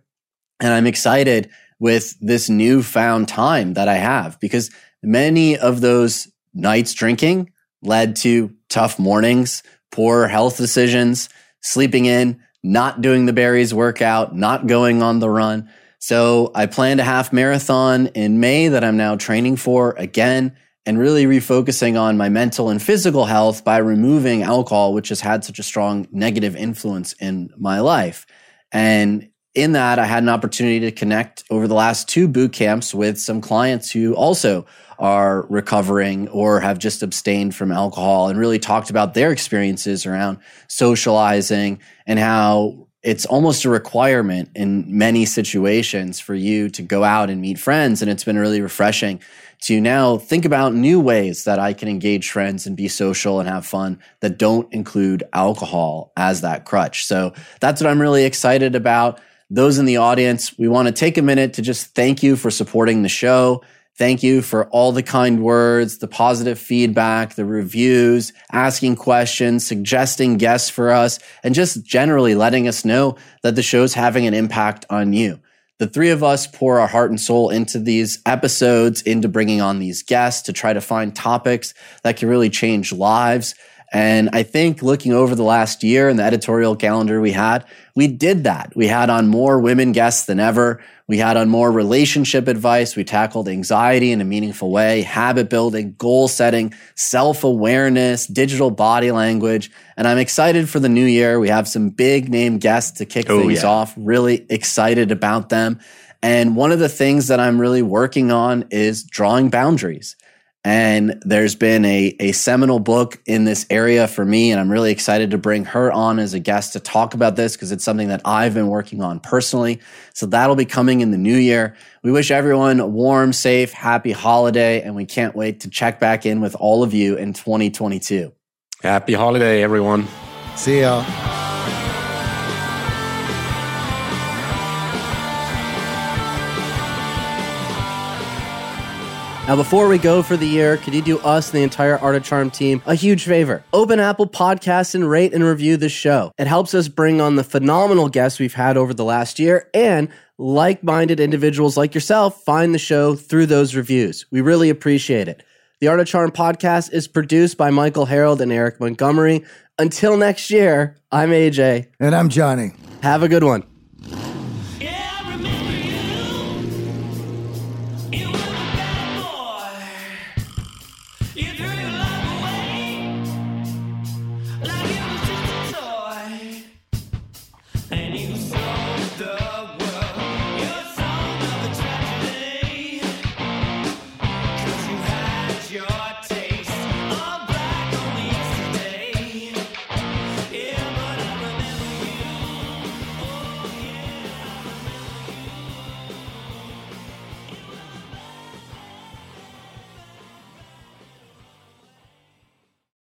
And I'm excited with this newfound time that I have because many of those nights drinking led to tough mornings, poor health decisions, sleeping in, not doing the Barry's workout, not going on the run. So I planned a half marathon in May that I'm now training for again and really refocusing on my mental and physical health by removing alcohol, which has had such a strong negative influence in my life. And in that, I had an opportunity to connect over the last two boot camps with some clients who also are recovering or have just abstained from alcohol and really talked about their experiences around socializing and how it's almost a requirement in many situations for you to go out and meet friends. And it's been really refreshing to now think about new ways that I can engage friends and be social and have fun that don't include alcohol as that crutch. So that's what I'm really excited about those in the audience, we want to take a minute to just thank you for supporting the show. Thank you for all the kind words, the positive feedback, the reviews, asking questions, suggesting guests for us, and just generally letting us know that the show's having an impact on you. The three of us pour our heart and soul into these episodes, into bringing on these guests to try to find topics that can really change lives. And I think looking over the last year and the editorial calendar we had, we did that. We had on more women guests than ever. We had on more relationship advice. We tackled anxiety in a meaningful way, habit building, goal setting, self awareness, digital body language. And I'm excited for the new year. We have some big name guests to kick oh, things yeah. off. Really excited about them. And one of the things that I'm really working on is drawing boundaries. And there's been a, a seminal book in this area for me. And I'm really excited to bring her on as a guest to talk about this because it's something that I've been working on personally. So that'll be coming in the new year. We wish everyone a warm, safe, happy holiday. And we can't wait to check back in with all of you in 2022. Happy holiday, everyone. See y'all. Now, before we go for the year, could you do us and the entire Art of Charm team a huge favor? Open Apple Podcasts and rate and review this show. It helps us bring on the phenomenal guests we've had over the last year and like minded individuals like yourself find the show through those reviews. We really appreciate it. The Art of Charm podcast is produced by Michael Harold and Eric Montgomery. Until next year, I'm AJ. And I'm Johnny. Have a good one. Yeah,